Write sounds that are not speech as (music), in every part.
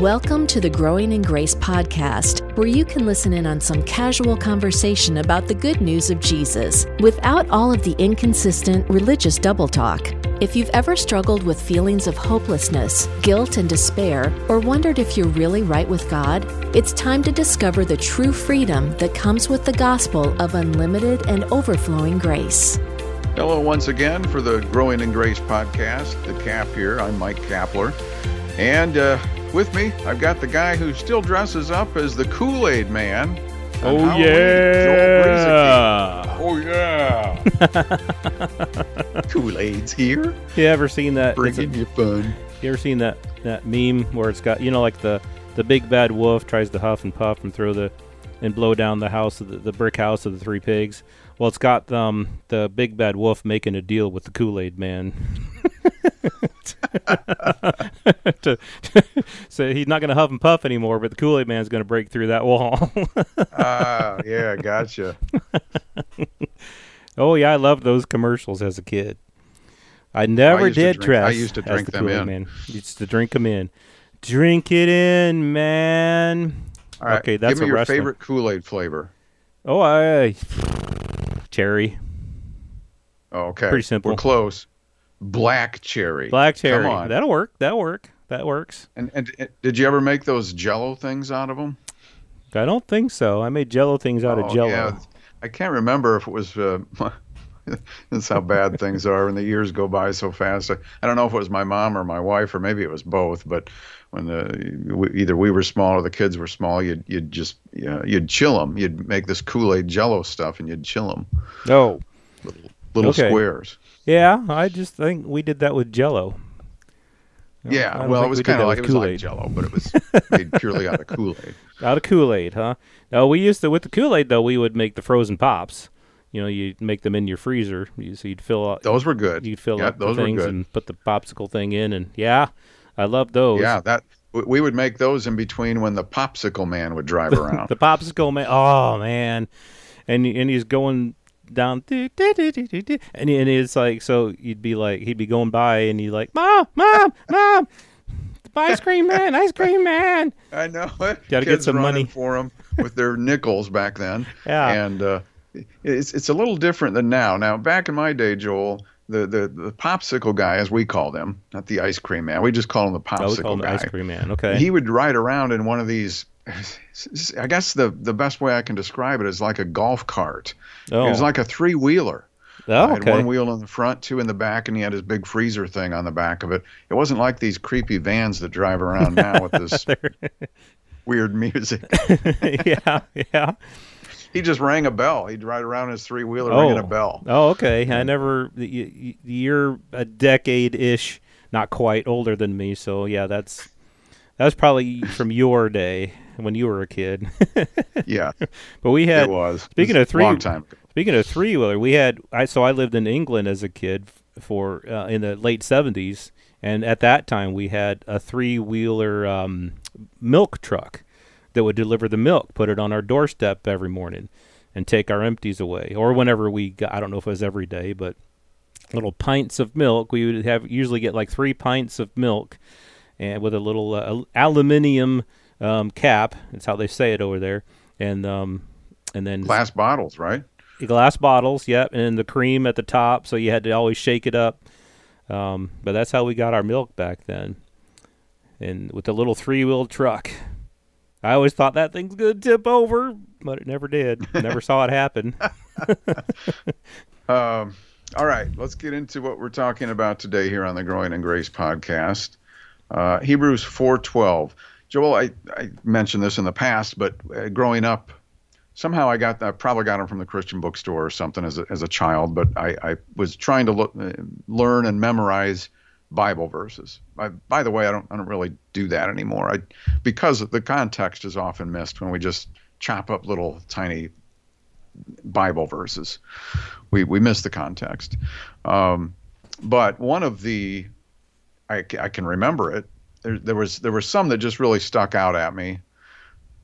Welcome to the Growing in Grace podcast, where you can listen in on some casual conversation about the good news of Jesus without all of the inconsistent religious double talk. If you've ever struggled with feelings of hopelessness, guilt, and despair, or wondered if you're really right with God, it's time to discover the true freedom that comes with the gospel of unlimited and overflowing grace. Hello, once again, for the Growing in Grace podcast. The Cap here. I'm Mike Kapler. And uh, with me, I've got the guy who still dresses up as the Kool Aid Man. Oh Halloween, yeah! (laughs) Oh yeah! Kool Aid's here, You ever seen that? a- bringing you fun. you ever seen that that meme where it's got you know like the the big bad wolf tries to huff and puff and throw the and blow down the house of the, the brick house of the three pigs. Well, it's got um the big bad wolf making a deal with the Kool Aid Man. (laughs) (laughs) to, (laughs) so he's not going to huff and puff anymore, but the Kool Aid Man's going to break through that wall. (laughs) Ah, yeah, gotcha. Oh yeah, I loved those commercials as a kid. I never to did drink- dress. I used to drink the them Kool-Aid in. Man. Used to drink them in. Drink it in, man. All right, Okay, that's give me a your wrestling- favorite Kool Aid flavor. Oh, I (sighs) cherry, Oh, okay, Pretty simple. We're close. Black cherry. black cherry. Come on. That'll work. That'll work. That works. And, and, and did you ever make those Jello things out of them? I don't think so. I made Jello things out Oh, of Jello. yeah. I can't remember if it was. Uh, (laughs) that's how bad things are, and the years go by so fast. I, I don't know if it was my mom or my wife, or maybe it was both. But when the we, either we were small or the kids were small, you'd you'd just you know, you'd chill them. You'd make this Kool Aid Jello stuff, and you'd chill them, Oh, little Okay. squares. yeah. I just think we did that with Jello. Yeah, well, it was we kind of like it was like Jello, but it was (laughs) made purely out of Kool Aid. Out of Kool Aid, huh? No, we used to with the Kool Aid though. We would make the frozen pops. You know, you would make them in your freezer, you- so you'd fill out. Those were good. You'd fill yeah, up those things and put the popsicle thing in, and yeah, I love those. Yeah, that we- we would make those in between when the popsicle man would drive (laughs) around. the popsicle man. Oh man, and and he's going down, and and it's like so you'd be like he'd be going by and you like mom, mom, mom, ice cream man, ice cream man. (laughs) I know. Gotta get some money. for them with their (laughs) nickels back then. Yeah. and uh, it's it's a little different than now. Now, back in my day, Joel, the the the popsicle guy, as we call them, not the ice cream man, we just call him the I would popsicle call him the guy. ice cream man. Okay. He would ride around in one of these. I guess the the best way I can describe it is like a golf cart. oh, It was oh. like a three wheeler. oh, I had one wheel in the front, two in the back, and he had his big freezer thing on the back of it. It wasn't like these creepy vans that drive around now with this (laughs) weird music. (laughs) yeah, yeah. He just rang a bell. He'd ride around his three wheeler ringing a oh. bell. Oh, okay. I never. You're a decade ish, not quite older than me. So yeah, that's that's probably from your day when you were a kid. (laughs) Yeah, but we had it was. speaking It was of three- long time ago. Speaking of three wheeler, we had I so I lived in England as a kid for uh, in the late seventies, and at that time we had a three wheeler um, milk truck that would deliver the milk, put it on our doorstep every morning, and take our empties away, or whenever we got. I don't know if it was every day, but little pints of milk. We would have usually get like three pints of milk, and with a little uh, aluminium um, cap. That's how they say it over there, and um, and then Glass bottles, right? glass bottles, yep, and the cream at the top, so you had to always shake it up. Um, but that's how we got our milk back then, and with the little three-wheel truck. I always thought that thing's gonna tip over, but it never did. Never saw it happen. (laughs) Um, all right, let's get into what we're talking about today here on the Growing in Grace podcast. Uh, Hebrews 4:12. Joel, I, I mentioned this in the past, but uh, growing up, somehow I got I probably got them from the Christian bookstore or something as a, as a child. But I, I was trying to look, uh, learn and memorize Bible verses. I, by the way, I don't I don't really do that anymore. I because the context is often missed when we just chop up little tiny Bible verses. We we miss the context. Um, but one of the I, I can remember it. There, there was there was some that just really stuck out at me,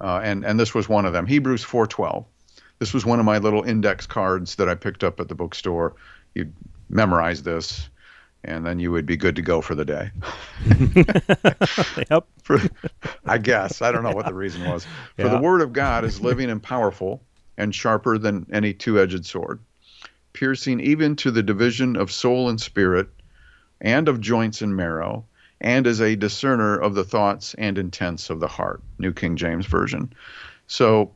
uh, and and this was one of them. Hebrews four twelve. This was one of my little index cards that I picked up at the bookstore. You'd memorize this, and then you would be good to go for the day. (laughs) yep. (laughs) For, I guess. I don't know what the reason was. For Yeah. the word of God is living and powerful and sharper than any two edged sword, piercing even to the division of soul and spirit, and of joints and marrow, and is a discerner of the thoughts and intents of the heart. New King James Version. So,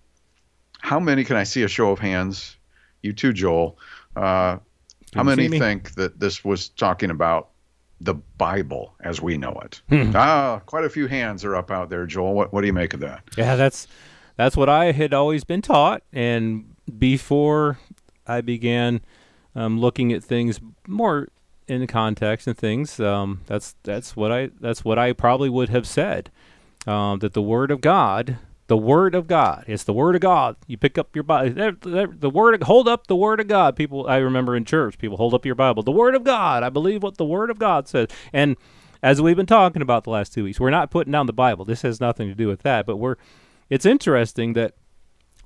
how many can I see a show of hands? You too, Joel. Uh, how many think that this was talking about the Bible as we know it? Hmm. ah, quite a few hands are up out there, Joel. What, what do you make of that? Yeah, that's that's what I had always been taught, and before I began um, looking at things more in context and things, um, that's that's what I that's what I probably would have said um, that the Word of God. The word of God. It's the word of God. You pick up your Bible. The word. Hold up the word of God. People. I remember in church, people hold up your Bible. The word of God. I believe what the word of God says. And as we've been talking about the last two weeks, we're not putting down the Bible. This has nothing to do with that. But we're. It's interesting that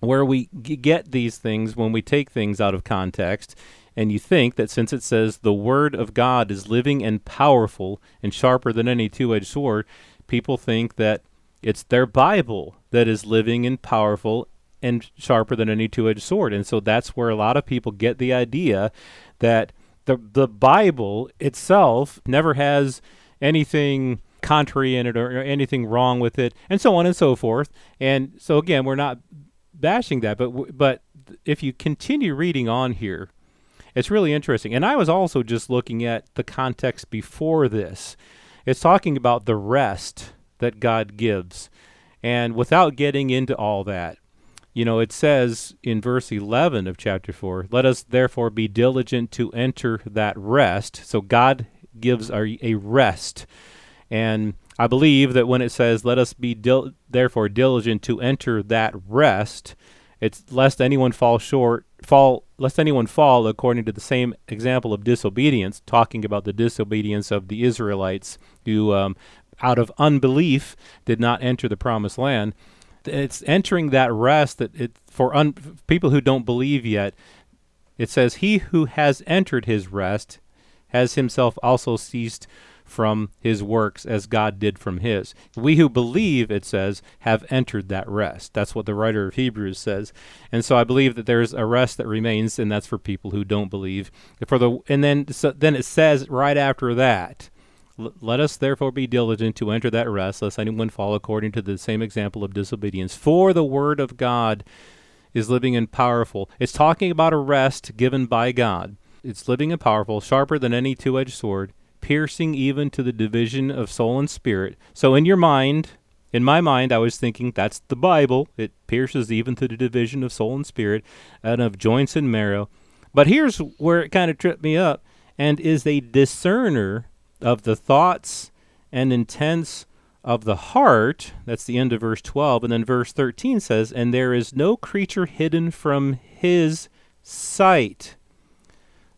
where we g- get these things when we take things out of context, and you think that since it says the word of God is living and powerful and sharper than any two-edged sword, people think that it's their Bible that is living and powerful and sharper than any two-edged sword. And so that's where a lot of people get the idea that the the Bible itself never has anything contrary in it or, or anything wrong with it, and so on and so forth. And so again, we're not bashing that, but but if you continue reading on here, it's really interesting. And I was also just looking at the context before this. It's talking about the rest that God gives. And without getting into all that, you know, it says in verse 11 of chapter 4, let us therefore be diligent to enter that rest. So God gives a, a rest. And I believe that when it says, let us be dil- therefore diligent to enter that rest, it's lest anyone fall short, fall, lest anyone fall according to the same example of disobedience, talking about the disobedience of the Israelites who, um, out of unbelief, did not enter the promised land. It's entering that rest that it for un, people who don't believe yet. It says, "He who has entered his rest has himself also ceased from his works as God did from his. We who believe, it says, have entered that rest. That's what the writer of Hebrews says. And so I believe that there's a rest that remains, and that's for people who don't believe. For the and then so then it says right after that. Let us therefore be diligent to enter that rest, lest anyone fall according to the same example of disobedience. For the word of God is living and powerful. It's talking about a rest given by God. It's living and powerful, sharper than any two edged sword, piercing even to the division of soul and spirit. So, in your mind, in my mind, I was thinking that's the Bible. It pierces even to the division of soul and spirit, and of joints and marrow. But here's where it kind of tripped me up and is a discerner of the thoughts and intents of the heart. That's the end of verse 12. And then verse 13 says, And there is no creature hidden from his sight.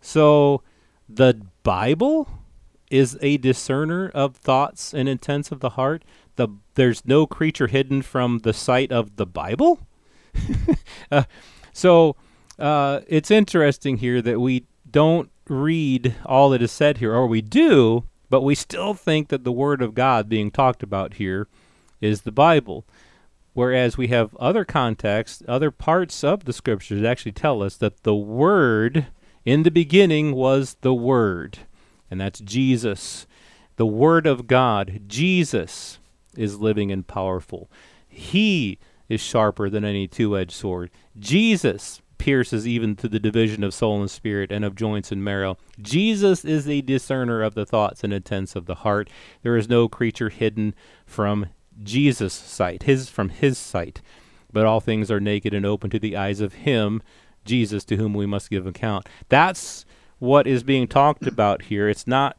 So the Bible is a discerner of thoughts and intents of the heart. The there's no creature hidden from the sight of the Bible. (laughs) uh, so uh, it's interesting here that we don't read all that is said here, or we do, but we still think that the Word of God being talked about here is the Bible. Whereas we have other contexts, other parts of the Scriptures actually tell us that the Word in the beginning was the Word, and that's Jesus. The Word of God, Jesus, is living and powerful. He is sharper than any two edged sword. Jesus pierces even to the division of soul and spirit and of joints and marrow. Jesus is a discerner of the thoughts and intents of the heart. There is no creature hidden from Jesus' sight, his from his sight. But all things are naked and open to the eyes of him, Jesus, to whom we must give account. That's what is being talked about here. It's not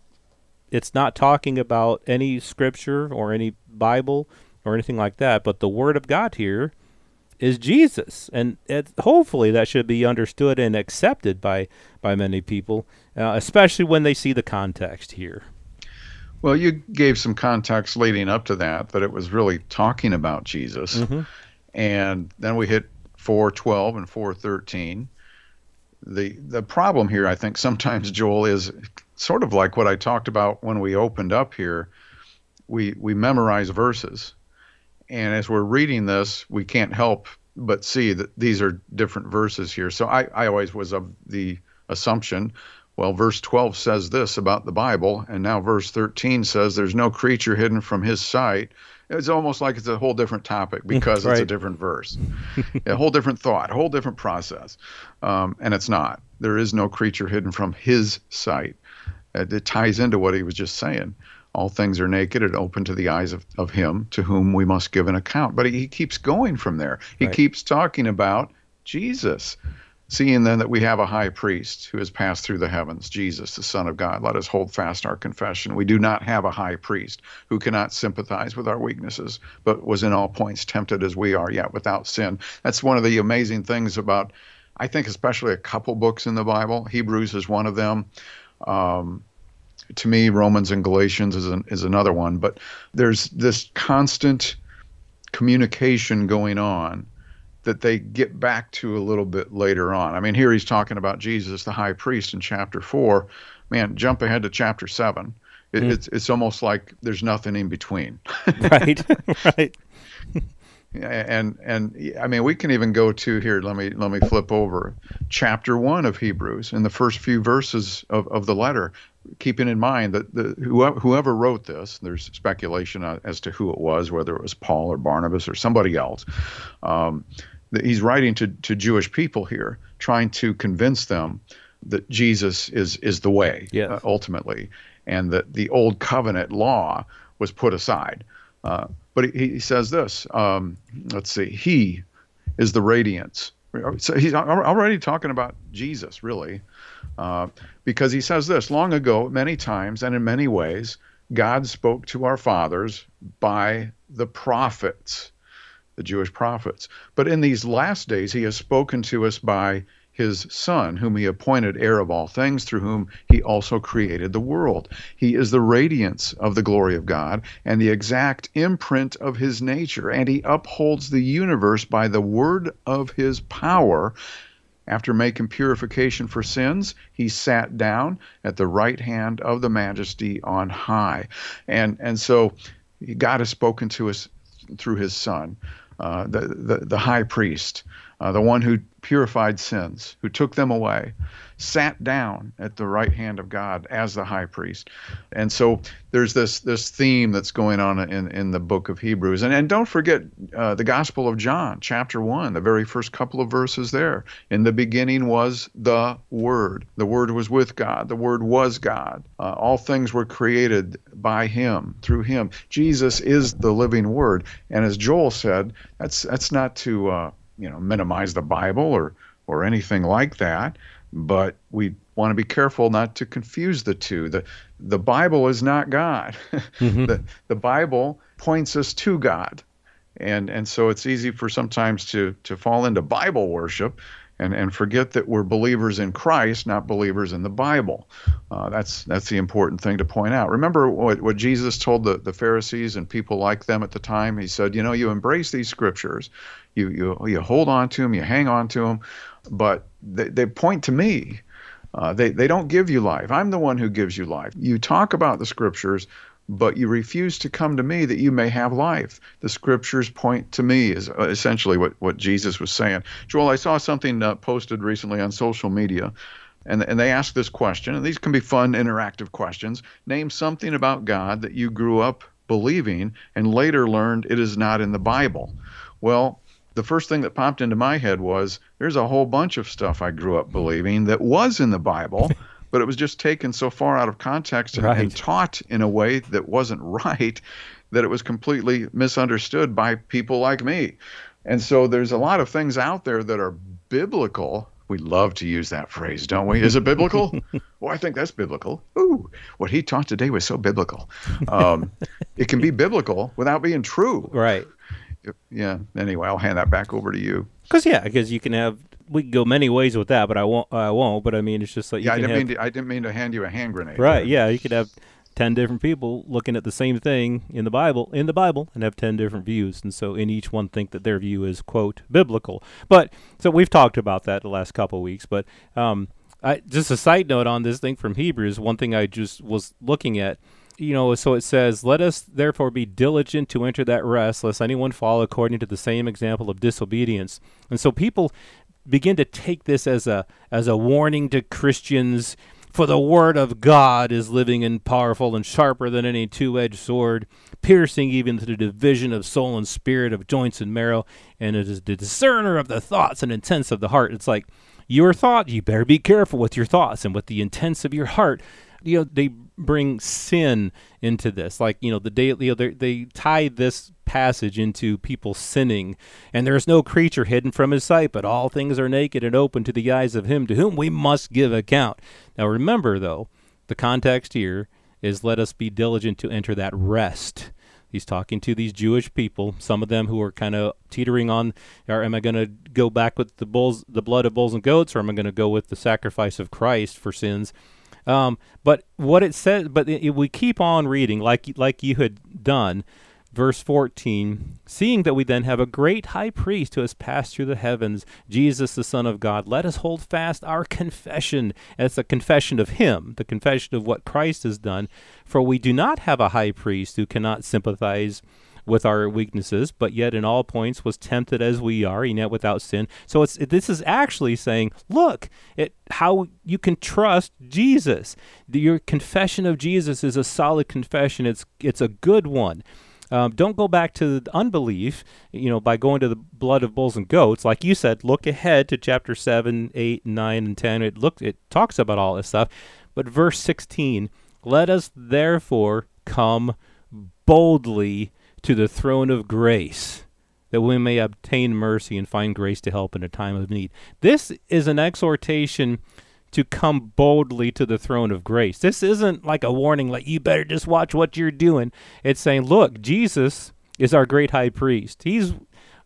it's not talking about any scripture or any Bible or anything like that, but the word of God here is Jesus, and it, hopefully that should be understood and accepted by by many people, uh, especially when they see the context here. Well, you gave some context leading up to that, that it was really talking about Jesus. Mhm. And then we hit 412 and 413. The the problem here, I think, sometimes (laughs) Joel is sort of like what I talked about when we opened up here. We we memorize verses, and as we're reading this, we can't help but see that these are different verses here. So I, I always was of the assumption, well, verse 12 says this about the Bible, and now verse 13 says there's no creature hidden from his sight. It's almost like it's a whole different topic (laughs) because right. it's a different verse, (laughs) a whole different thought, a whole different process. Um, and it's not. There is no creature hidden from his sight. It, it ties into what he was just saying all things are naked and open to the eyes of, of him to whom we must give an account. But he, he keeps going from there. He right. keeps talking about Jesus. Seeing then that we have a high priest who has passed through the heavens, Jesus, the Son of God, let us hold fast our confession. We do not have a high priest who cannot sympathize with our weaknesses, but was in all points tempted as we are, yet without sin. That's one of the amazing things about, I think, especially a couple books in the Bible. Hebrews is one of them. Um, to me, Romans and Galatians is, an, is another one. But there's this constant communication going on that they get back to a little bit later on. I mean, here he's talking about Jesus, the high priest, in chapter four. Man, jump ahead to chapter seven. It, mm. It's it's almost like there's nothing in between. right, (laughs) right. And and I mean, we can even go to here. Let me let me flip over chapter one of Hebrews in the first few verses of, of the letter keeping in mind that the, whoever, whoever wrote this, there's speculation as to who it was, whether it was Paul or Barnabas or somebody else. Um, he's writing to, to Jewish people here, trying to convince them that Jesus is is the way yes. uh, ultimately, and that the old covenant law was put aside. Uh, but he, he, says this. Um, let's see. He is the radiance. So he's already talking about Jesus, really. Uh, because he says this long ago, many times and in many ways, God spoke to our fathers by the prophets, the Jewish prophets. But in these last days, he has spoken to us by his Son, whom he appointed heir of all things, through whom he also created the world. He is the radiance of the glory of God and the exact imprint of his nature, and he upholds the universe by the word of his power. After making purification for sins, he sat down at the right hand of the majesty on high. And, and so God has spoken to us through his Son, uh, the, the, the high priest uh, the one who purified sins, who took them away, sat down at the right hand of God as the high priest. And so there's this this theme that's going on in, in the book of Hebrews. And, and don't forget uh, the Gospel of John, chapter 1, the very first couple of verses there. In the beginning was the Word. The Word was with God. The Word was God. Uh, all things were created by Him, through Him. Jesus is the living Word. And as Joel said, that's, that's not to. Uh, you know minimize the Bible or or anything like that, but we want to be careful not to confuse the two. The the Bible is not God. (laughs) Mm-hmm. the the Bible points us to God. And and so it's easy for sometimes to to fall into Bible worship and, and forget that we're believers in Christ, not believers in the Bible. Uh, that's that's the important thing to point out. Remember what, what Jesus told the, the Pharisees and people like them at the time? He said, you know, you embrace these scriptures, you you you hold on to them, you hang on to them, but they, they point to me. Uh, they they don't give you life. I'm the one who gives you life. You talk about the scriptures, but you refuse to come to me that you may have life. The scriptures point to me, is uh, essentially what, what Jesus was saying. Joel, I saw something uh, posted recently on social media, and, and they ask this question, and these can be fun, interactive questions. Name something about God that you grew up believing and later learned it is not in the Bible. Well, the first thing that popped into my head was there's a whole bunch of stuff I grew up believing that was in the Bible. But it was just taken so far out of context and, right. and taught in a way that wasn't (laughs) right that it was completely misunderstood by people like me. And so there's a lot of things out there that are biblical. We love to use that phrase, don't we? Is it biblical? (laughs) well, I think that's biblical. Ooh, what he taught today was so biblical. Um, it can be biblical without being true. Right. Yeah. Anyway, I'll hand that back over to you. Because yeah, because you can have we can go many ways with that, but I won't. I won't. But I mean, it's just like yeah. I didn't have, mean to, I didn't mean to hand you a hand grenade. Right. Yeah. You could have ten different people looking at the same thing in the Bible in the Bible and have ten different views, and so in each one think that their view is quote biblical. But so we've talked about that the last couple of weeks. But um, I, just a side note on this thing from Hebrews. One thing I just was looking at you know, so it says, Let us therefore be diligent to enter that rest, lest anyone fall according to the same example of disobedience. And so people begin to take this as a as a warning to Christians, for the word of God is living and powerful and sharper than any two edged sword, piercing even to the division of soul and spirit, of joints and marrow, and it is the discerner of the thoughts and intents of the heart. It's like your thought, you better be careful with your thoughts and with the intents of your heart you know they bring sin into this. Like you know the day you know, they, tie this passage into people sinning. And there is no creature hidden from his sight but all things are naked and open to the eyes of him to whom we must give account. Now remember though the context here is let us be diligent to enter that rest. He's talking to these Jewish people, some of them who are kind of teetering on, or am I going to go back with the bulls, the blood of bulls and goats, or am I going to go with the sacrifice of Christ for sins? Um, but what it says, but we keep on reading like like you had done. Verse 14, seeing that we then have a great high priest who has passed through the heavens, Jesus the Son of God, let us hold fast our confession. It's a confession of Him, the confession of what Christ has done. For we do not have a high priest who cannot sympathize with our weaknesses, but yet in all points was tempted as we are, and yet without sin. So it's this is actually saying, look at how you can trust Jesus. The, your confession of Jesus is a solid confession. It's it's a good one. Um, don't go back to unbelief, you know, by going to the blood of bulls and goats. Like you said, look ahead to chapter 7, 8, 9, and 10. It look it talks about all this stuff. But verse 16, let us therefore come boldly to the throne of grace that we may obtain mercy and find grace to help in a time of need. This is an exhortation to come boldly to the throne of grace. This isn't like a warning, like you better just watch what you're doing. It's saying, look, Jesus is our great high priest. He's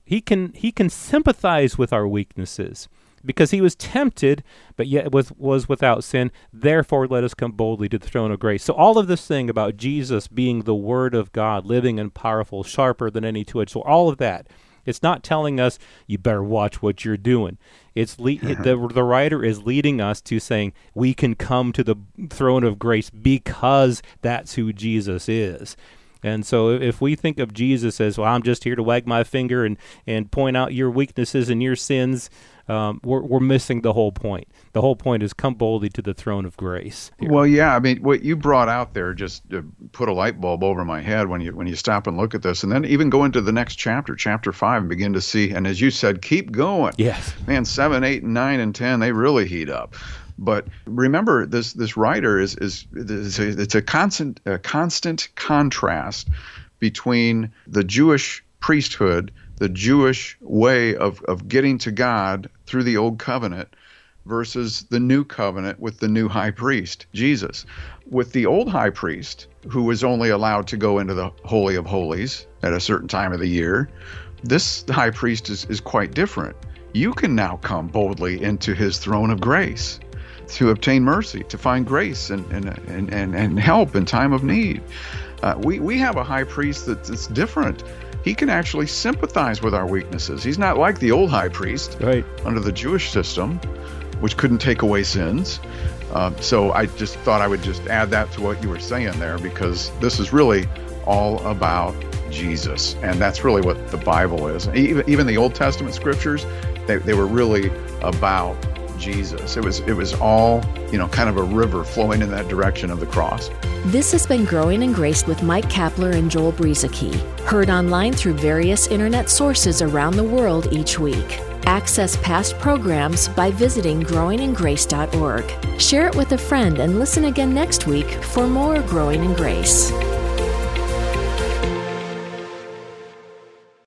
he can he can sympathize with our weaknesses because he was tempted, but yet was, was without sin. Therefore, let us come boldly to the throne of grace. So, all of this thing about Jesus being the Word of God, living and powerful, sharper than any two edged sword, all of that, it's not telling us you better watch what you're doing. It's le- uh-huh. the the writer is leading us to saying we can come to the throne of grace because that's who Jesus is. And so if we think of Jesus as, well, I'm just here to wag my finger and, and point out your weaknesses and your sins, um, we're, we're missing the whole point. The whole point is come boldly to the throne of grace. Here. Well, yeah, I mean, what you brought out there just uh, put a light bulb over my head when you when you stop and look at this, and then even go into the next chapter, chapter five, and begin to see. And as you said, keep going. Yes, man, seven, eight, nine, and ten, they really heat up. But remember, this this writer is is, is a, it's a constant a constant contrast between the Jewish priesthood the Jewish way of, of getting to God through the old covenant versus the new covenant with the new high priest, Jesus. With the old high priest, who was only allowed to go into the Holy of Holies at a certain time of the year, this high priest is, is quite different. You can now come boldly into his throne of grace to obtain mercy, to find grace and, and, and, and, and help in time of need. Uh, we, we have a high priest that's different he can actually sympathize with our weaknesses. He's not like the old high priest right. under the Jewish system, which couldn't take away sins. Uh, so I just thought I would just add that to what you were saying there because this is really all about Jesus. And that's really what the Bible is. Even, even the Old Testament scriptures, they, they were really about Jesus. It was it was all, you know, kind of a river flowing in that direction of the cross. This has been Growing in Grace with Mike Kapler and Joel Brueseke, heard online through various internet sources around the world each week. Access past programs by visiting growingingrace.org. Share it with a friend and listen again next week for more Growing in Grace.